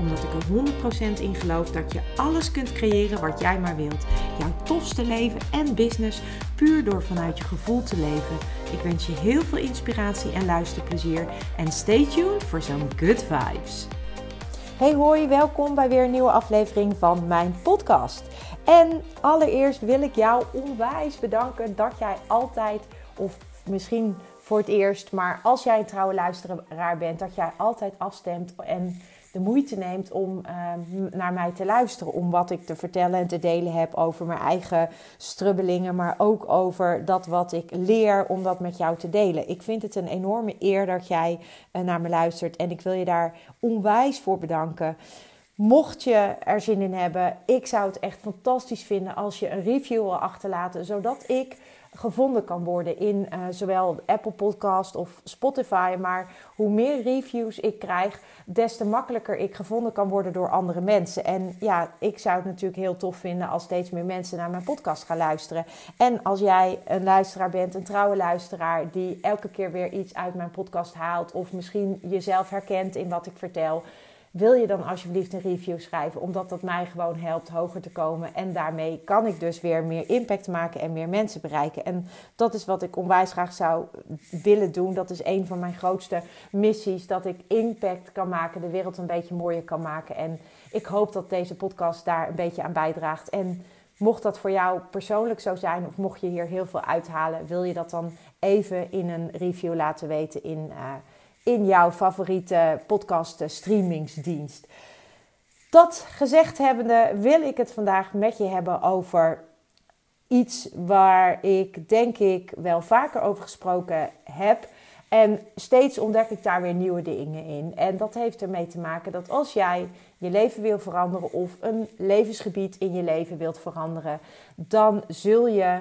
Omdat ik er 100% in geloof dat je alles kunt creëren wat jij maar wilt. Jouw tofste leven en business puur door vanuit je gevoel te leven. Ik wens je heel veel inspiratie en luisterplezier. En stay tuned voor zo'n good vibes. Hey hoi, welkom bij weer een nieuwe aflevering van mijn podcast. En allereerst wil ik jou onwijs bedanken dat jij altijd, of misschien voor het eerst, maar als jij een trouwe luisteraar bent, dat jij altijd afstemt en de moeite neemt om ehm, naar mij te luisteren. Om wat ik te vertellen en te delen heb over mijn eigen strubbelingen. Maar ook over dat wat ik leer om dat met jou te delen. Ik vind het een enorme eer dat jij uh, naar me luistert. En ik wil je daar onwijs voor bedanken. Mocht je er zin in hebben, ik zou het echt fantastisch vinden als je een review wil achterlaten. Zodat ik gevonden kan worden in uh, zowel Apple Podcast of Spotify. Maar hoe meer reviews ik krijg, des te makkelijker ik gevonden kan worden door andere mensen. En ja, ik zou het natuurlijk heel tof vinden als steeds meer mensen naar mijn podcast gaan luisteren. En als jij een luisteraar bent, een trouwe luisteraar, die elke keer weer iets uit mijn podcast haalt, of misschien jezelf herkent in wat ik vertel wil je dan alsjeblieft een review schrijven, omdat dat mij gewoon helpt hoger te komen. En daarmee kan ik dus weer meer impact maken en meer mensen bereiken. En dat is wat ik onwijs graag zou willen doen. Dat is een van mijn grootste missies, dat ik impact kan maken, de wereld een beetje mooier kan maken. En ik hoop dat deze podcast daar een beetje aan bijdraagt. En mocht dat voor jou persoonlijk zo zijn, of mocht je hier heel veel uithalen, wil je dat dan even in een review laten weten in... Uh, in jouw favoriete podcast streamingsdienst. Dat gezegd hebbende wil ik het vandaag met je hebben over iets waar ik denk ik wel vaker over gesproken heb. En steeds ontdek ik daar weer nieuwe dingen in. En dat heeft ermee te maken dat als jij je leven wil veranderen of een levensgebied in je leven wilt veranderen, dan zul je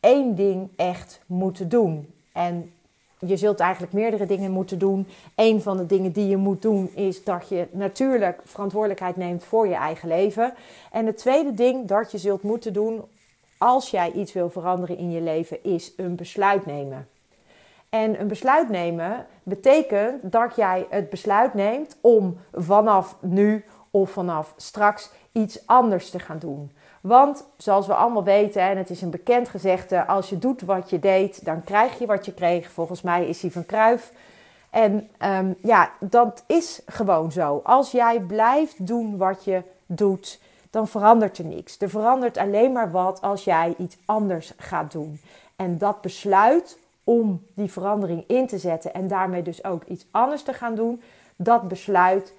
één ding echt moeten doen. En je zult eigenlijk meerdere dingen moeten doen. Een van de dingen die je moet doen is dat je natuurlijk verantwoordelijkheid neemt voor je eigen leven. En het tweede ding dat je zult moeten doen als jij iets wil veranderen in je leven is een besluit nemen. En een besluit nemen betekent dat jij het besluit neemt om vanaf nu of vanaf straks iets anders te gaan doen. Want zoals we allemaal weten, en het is een bekend gezegde: als je doet wat je deed, dan krijg je wat je kreeg. Volgens mij is hij van Kruif. En um, ja, dat is gewoon zo. Als jij blijft doen wat je doet, dan verandert er niks. Er verandert alleen maar wat als jij iets anders gaat doen. En dat besluit om die verandering in te zetten en daarmee dus ook iets anders te gaan doen, dat besluit,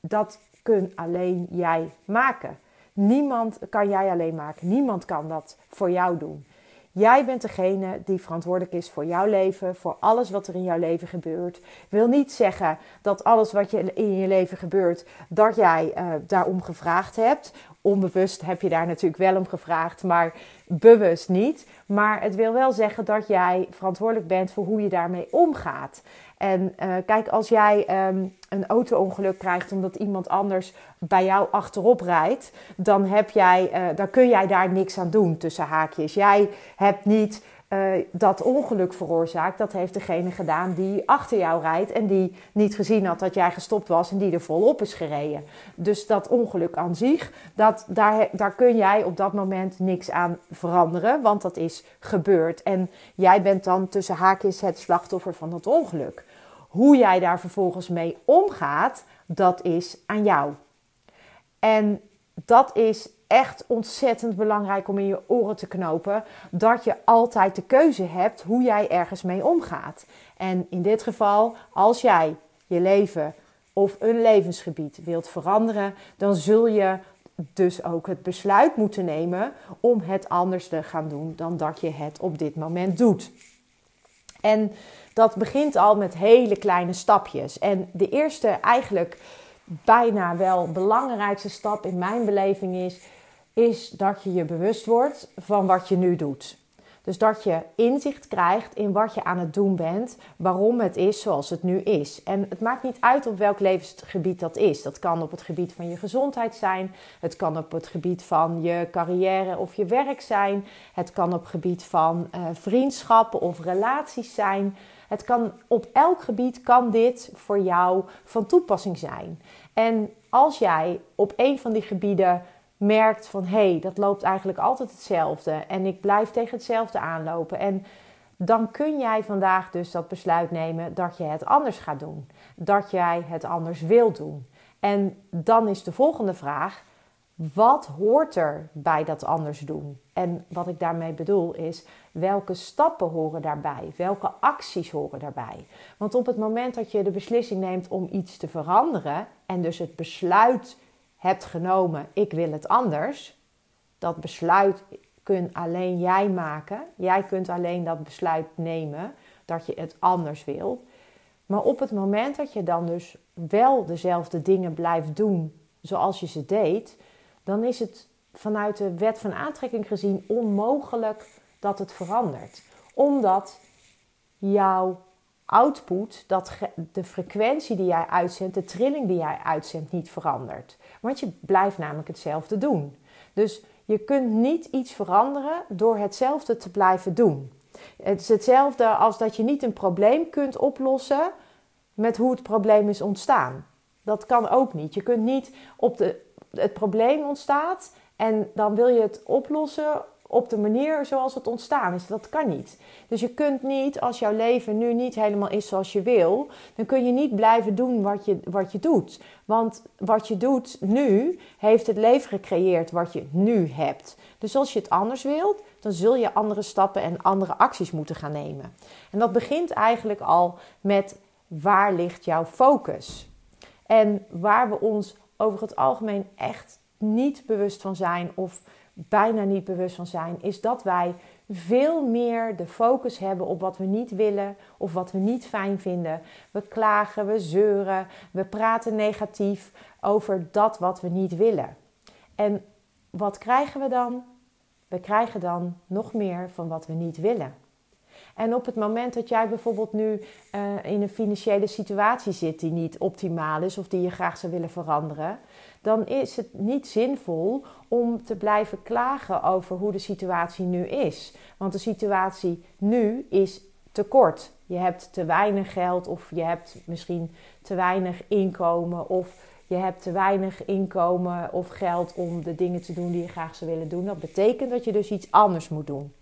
dat kun alleen jij maken. Niemand kan jij alleen maken. Niemand kan dat voor jou doen. Jij bent degene die verantwoordelijk is voor jouw leven, voor alles wat er in jouw leven gebeurt. Wil niet zeggen dat alles wat je in je leven gebeurt, dat jij uh, daarom gevraagd hebt. Onbewust heb je daar natuurlijk wel om gevraagd, maar bewust niet. Maar het wil wel zeggen dat jij verantwoordelijk bent voor hoe je daarmee omgaat. En uh, kijk, als jij um, een auto-ongeluk krijgt omdat iemand anders bij jou achterop rijdt, dan, heb jij, uh, dan kun jij daar niks aan doen tussen haakjes. Jij hebt niet uh, dat ongeluk veroorzaakt. Dat heeft degene gedaan die achter jou rijdt en die niet gezien had dat jij gestopt was en die er volop is gereden. Dus dat ongeluk aan zich, dat, daar, daar kun jij op dat moment niks aan veranderen, want dat is gebeurd. En jij bent dan tussen haakjes het slachtoffer van dat ongeluk. Hoe jij daar vervolgens mee omgaat, dat is aan jou. En dat is echt ontzettend belangrijk om in je oren te knopen. Dat je altijd de keuze hebt hoe jij ergens mee omgaat. En in dit geval, als jij je leven of een levensgebied wilt veranderen, dan zul je dus ook het besluit moeten nemen om het anders te gaan doen dan dat je het op dit moment doet. En dat begint al met hele kleine stapjes. En de eerste, eigenlijk bijna wel belangrijkste stap in mijn beleving is, is dat je je bewust wordt van wat je nu doet. Dus dat je inzicht krijgt in wat je aan het doen bent, waarom het is zoals het nu is. En het maakt niet uit op welk levensgebied dat is. Dat kan op het gebied van je gezondheid zijn, het kan op het gebied van je carrière of je werk zijn, het kan op het gebied van uh, vriendschappen of relaties zijn. Het kan op elk gebied kan dit voor jou van toepassing zijn. En als jij op een van die gebieden merkt van hé, hey, dat loopt eigenlijk altijd hetzelfde en ik blijf tegen hetzelfde aanlopen. En dan kun jij vandaag dus dat besluit nemen dat je het anders gaat doen. Dat jij het anders wilt doen. En dan is de volgende vraag: wat hoort er bij dat anders doen? En wat ik daarmee bedoel is, welke stappen horen daarbij? Welke acties horen daarbij? Want op het moment dat je de beslissing neemt om iets te veranderen en dus het besluit hebt genomen, ik wil het anders, dat besluit kun alleen jij maken. Jij kunt alleen dat besluit nemen dat je het anders wil. Maar op het moment dat je dan dus wel dezelfde dingen blijft doen zoals je ze deed, dan is het vanuit de wet van aantrekking gezien onmogelijk dat het verandert. Omdat jouw output, dat de frequentie die jij uitzendt, de trilling die jij uitzendt, niet verandert. Want je blijft namelijk hetzelfde doen. Dus je kunt niet iets veranderen door hetzelfde te blijven doen. Het is hetzelfde als dat je niet een probleem kunt oplossen met hoe het probleem is ontstaan. Dat kan ook niet. Je kunt niet op de, het probleem ontstaat en dan wil je het oplossen op de manier zoals het ontstaan is. Dat kan niet. Dus je kunt niet, als jouw leven nu niet helemaal is zoals je wil, dan kun je niet blijven doen wat je, wat je doet. Want wat je doet nu, heeft het leven gecreëerd wat je nu hebt. Dus als je het anders wilt, dan zul je andere stappen en andere acties moeten gaan nemen. En dat begint eigenlijk al met waar ligt jouw focus? En waar we ons over het algemeen echt niet bewust van zijn of bijna niet bewust van zijn, is dat wij veel meer de focus hebben op wat we niet willen of wat we niet fijn vinden. We klagen, we zeuren, we praten negatief over dat wat we niet willen. En wat krijgen we dan? We krijgen dan nog meer van wat we niet willen. En op het moment dat jij bijvoorbeeld nu uh, in een financiële situatie zit die niet optimaal is of die je graag zou willen veranderen, dan is het niet zinvol om te blijven klagen over hoe de situatie nu is. Want de situatie nu is tekort. Je hebt te weinig geld of je hebt misschien te weinig inkomen of je hebt te weinig inkomen of geld om de dingen te doen die je graag zou willen doen. Dat betekent dat je dus iets anders moet doen.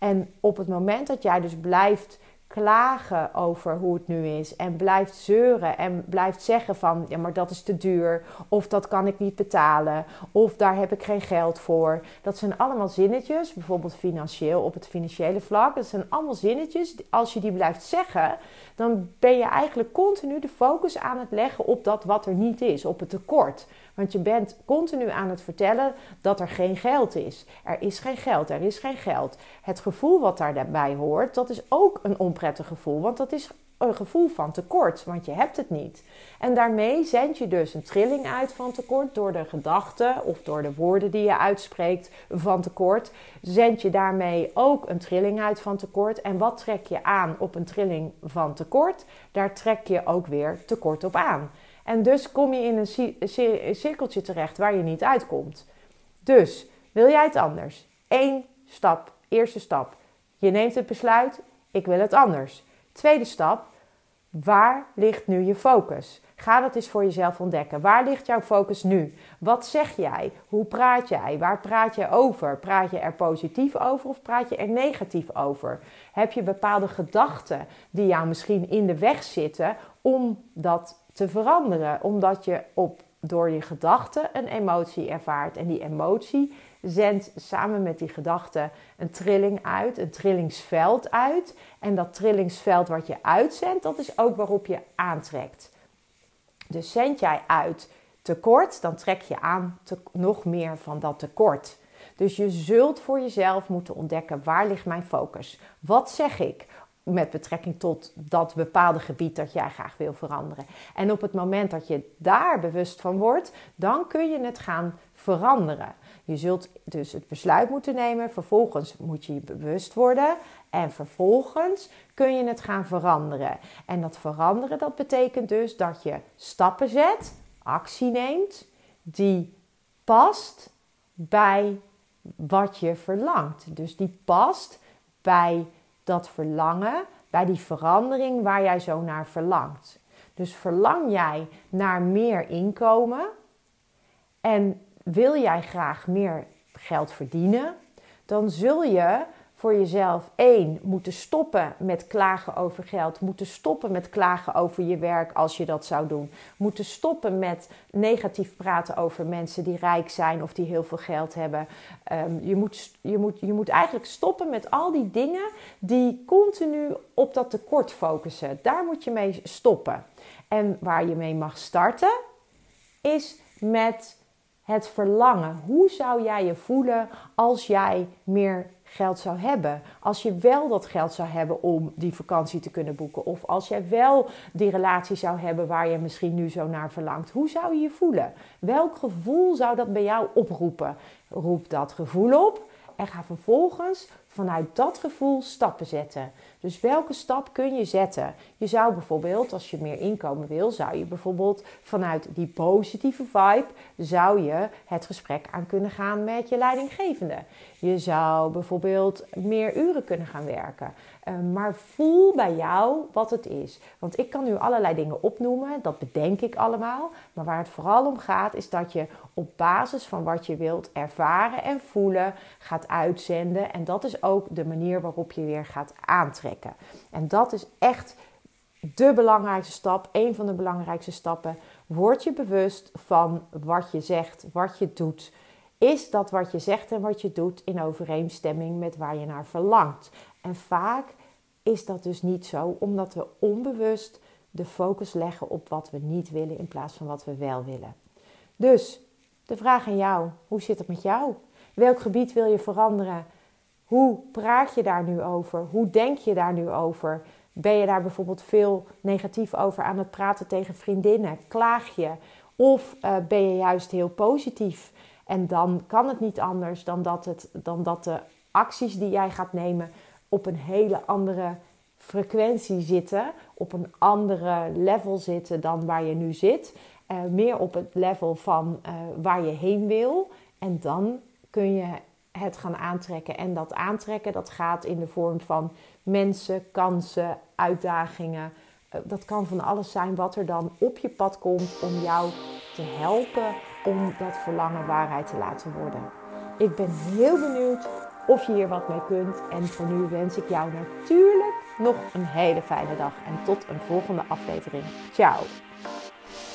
En op het moment dat jij dus blijft klagen over hoe het nu is en blijft zeuren en blijft zeggen van ja maar dat is te duur of dat kan ik niet betalen of daar heb ik geen geld voor. Dat zijn allemaal zinnetjes, bijvoorbeeld financieel op het financiële vlak. Dat zijn allemaal zinnetjes, als je die blijft zeggen, dan ben je eigenlijk continu de focus aan het leggen op dat wat er niet is, op het tekort. Want je bent continu aan het vertellen dat er geen geld is. Er is geen geld, er is geen geld. Het gevoel wat daarbij hoort, dat is ook een onprettig gevoel. Want dat is een gevoel van tekort, want je hebt het niet. En daarmee zend je dus een trilling uit van tekort door de gedachten of door de woorden die je uitspreekt van tekort. Zend je daarmee ook een trilling uit van tekort. En wat trek je aan op een trilling van tekort? Daar trek je ook weer tekort op aan. En dus kom je in een cirkeltje terecht waar je niet uitkomt. Dus wil jij het anders? Eén stap, eerste stap. Je neemt het besluit, ik wil het anders. Tweede stap, waar ligt nu je focus? Ga dat eens voor jezelf ontdekken. Waar ligt jouw focus nu? Wat zeg jij? Hoe praat jij? Waar praat je over? Praat je er positief over of praat je er negatief over? Heb je bepaalde gedachten die jou misschien in de weg zitten om dat te veranderen. Omdat je op, door je gedachten een emotie ervaart. En die emotie zendt samen met die gedachten een trilling uit, een trillingsveld uit. En dat trillingsveld wat je uitzendt, dat is ook waarop je aantrekt. Dus zend jij uit tekort, dan trek je aan nog meer van dat tekort. Dus je zult voor jezelf moeten ontdekken waar ligt mijn focus? Wat zeg ik? Met betrekking tot dat bepaalde gebied dat jij graag wil veranderen. En op het moment dat je daar bewust van wordt, dan kun je het gaan veranderen. Je zult dus het besluit moeten nemen. Vervolgens moet je je bewust worden. En vervolgens kun je het gaan veranderen. En dat veranderen, dat betekent dus dat je stappen zet, actie neemt, die past bij wat je verlangt. Dus die past bij dat verlangen, bij die verandering waar jij zo naar verlangt. Dus verlang jij naar meer inkomen en wil jij graag meer geld verdienen, dan zul je voor jezelf één moeten stoppen met klagen over geld, moeten stoppen met klagen over je werk als je dat zou doen, moeten stoppen met negatief praten over mensen die rijk zijn of die heel veel geld hebben. Ehm, je, moet, je, moet, je moet eigenlijk stoppen met al die dingen die continu op dat tekort focussen. Daar moet je mee stoppen. En waar je mee mag starten is met het verlangen. Hoe zou jij je voelen als jij meer geld zou hebben? Als je wel dat geld zou hebben om die vakantie te kunnen boeken. Of als jij wel die relatie zou hebben waar je misschien nu zo naar verlangt. Hoe zou je je voelen? Welk gevoel zou dat bij jou oproepen? Roep dat gevoel op en ga vervolgens vanuit dat gevoel stappen zetten. Dus welke stap kun je zetten? Je zou bijvoorbeeld, als je meer inkomen wil, zou je bijvoorbeeld vanuit die positieve vibe, zou je het gesprek aan kunnen gaan met je leidinggevende. Je zou bijvoorbeeld meer uren kunnen gaan werken. Eh, maar voel bij jou wat het is. Want ik kan nu allerlei dingen opnoemen, dat bedenk ik allemaal. Maar waar het vooral om gaat, is dat je op basis van wat je wilt ervaren en voelen gaat uitzenden. En dat is ook de manier waarop je weer gaat aantrekken. En dat is echt de belangrijkste stap, een van de belangrijkste stappen. Word je bewust van wat je zegt, wat je doet. Is dat wat je zegt en wat je doet in overeenstemming met waar je naar verlangt? En vaak is dat dus niet zo, omdat we onbewust de focus leggen op wat we niet willen in plaats van wat we wel willen. Dus de vraag aan jou: hoe zit het met jou? Welk gebied wil je veranderen? Hoe praat je daar nu over? Hoe denk je daar nu over? Ben je daar bijvoorbeeld veel negatief over aan het praten tegen vriendinnen? Klaag je? Of uh, ben je juist heel positief? En dan kan het niet anders dan dat, het, dan dat de acties die jij gaat nemen op een hele andere frequentie zitten, op een andere level zitten dan waar je nu zit. Uh, meer op het level van uh, waar je heen wil. En dan kun je het gaan aantrekken. En dat aantrekken, dat gaat in de vorm van mensen, kansen, uitdagingen. Uh, dat kan van alles zijn wat er dan op je pad komt om jou te helpen om dat verlangen waarheid te laten worden. Ik ben heel benieuwd of je hier wat mee kunt. En voor nu wens ik jou natuurlijk nog een hele fijne dag en tot een volgende aflevering. Ciao!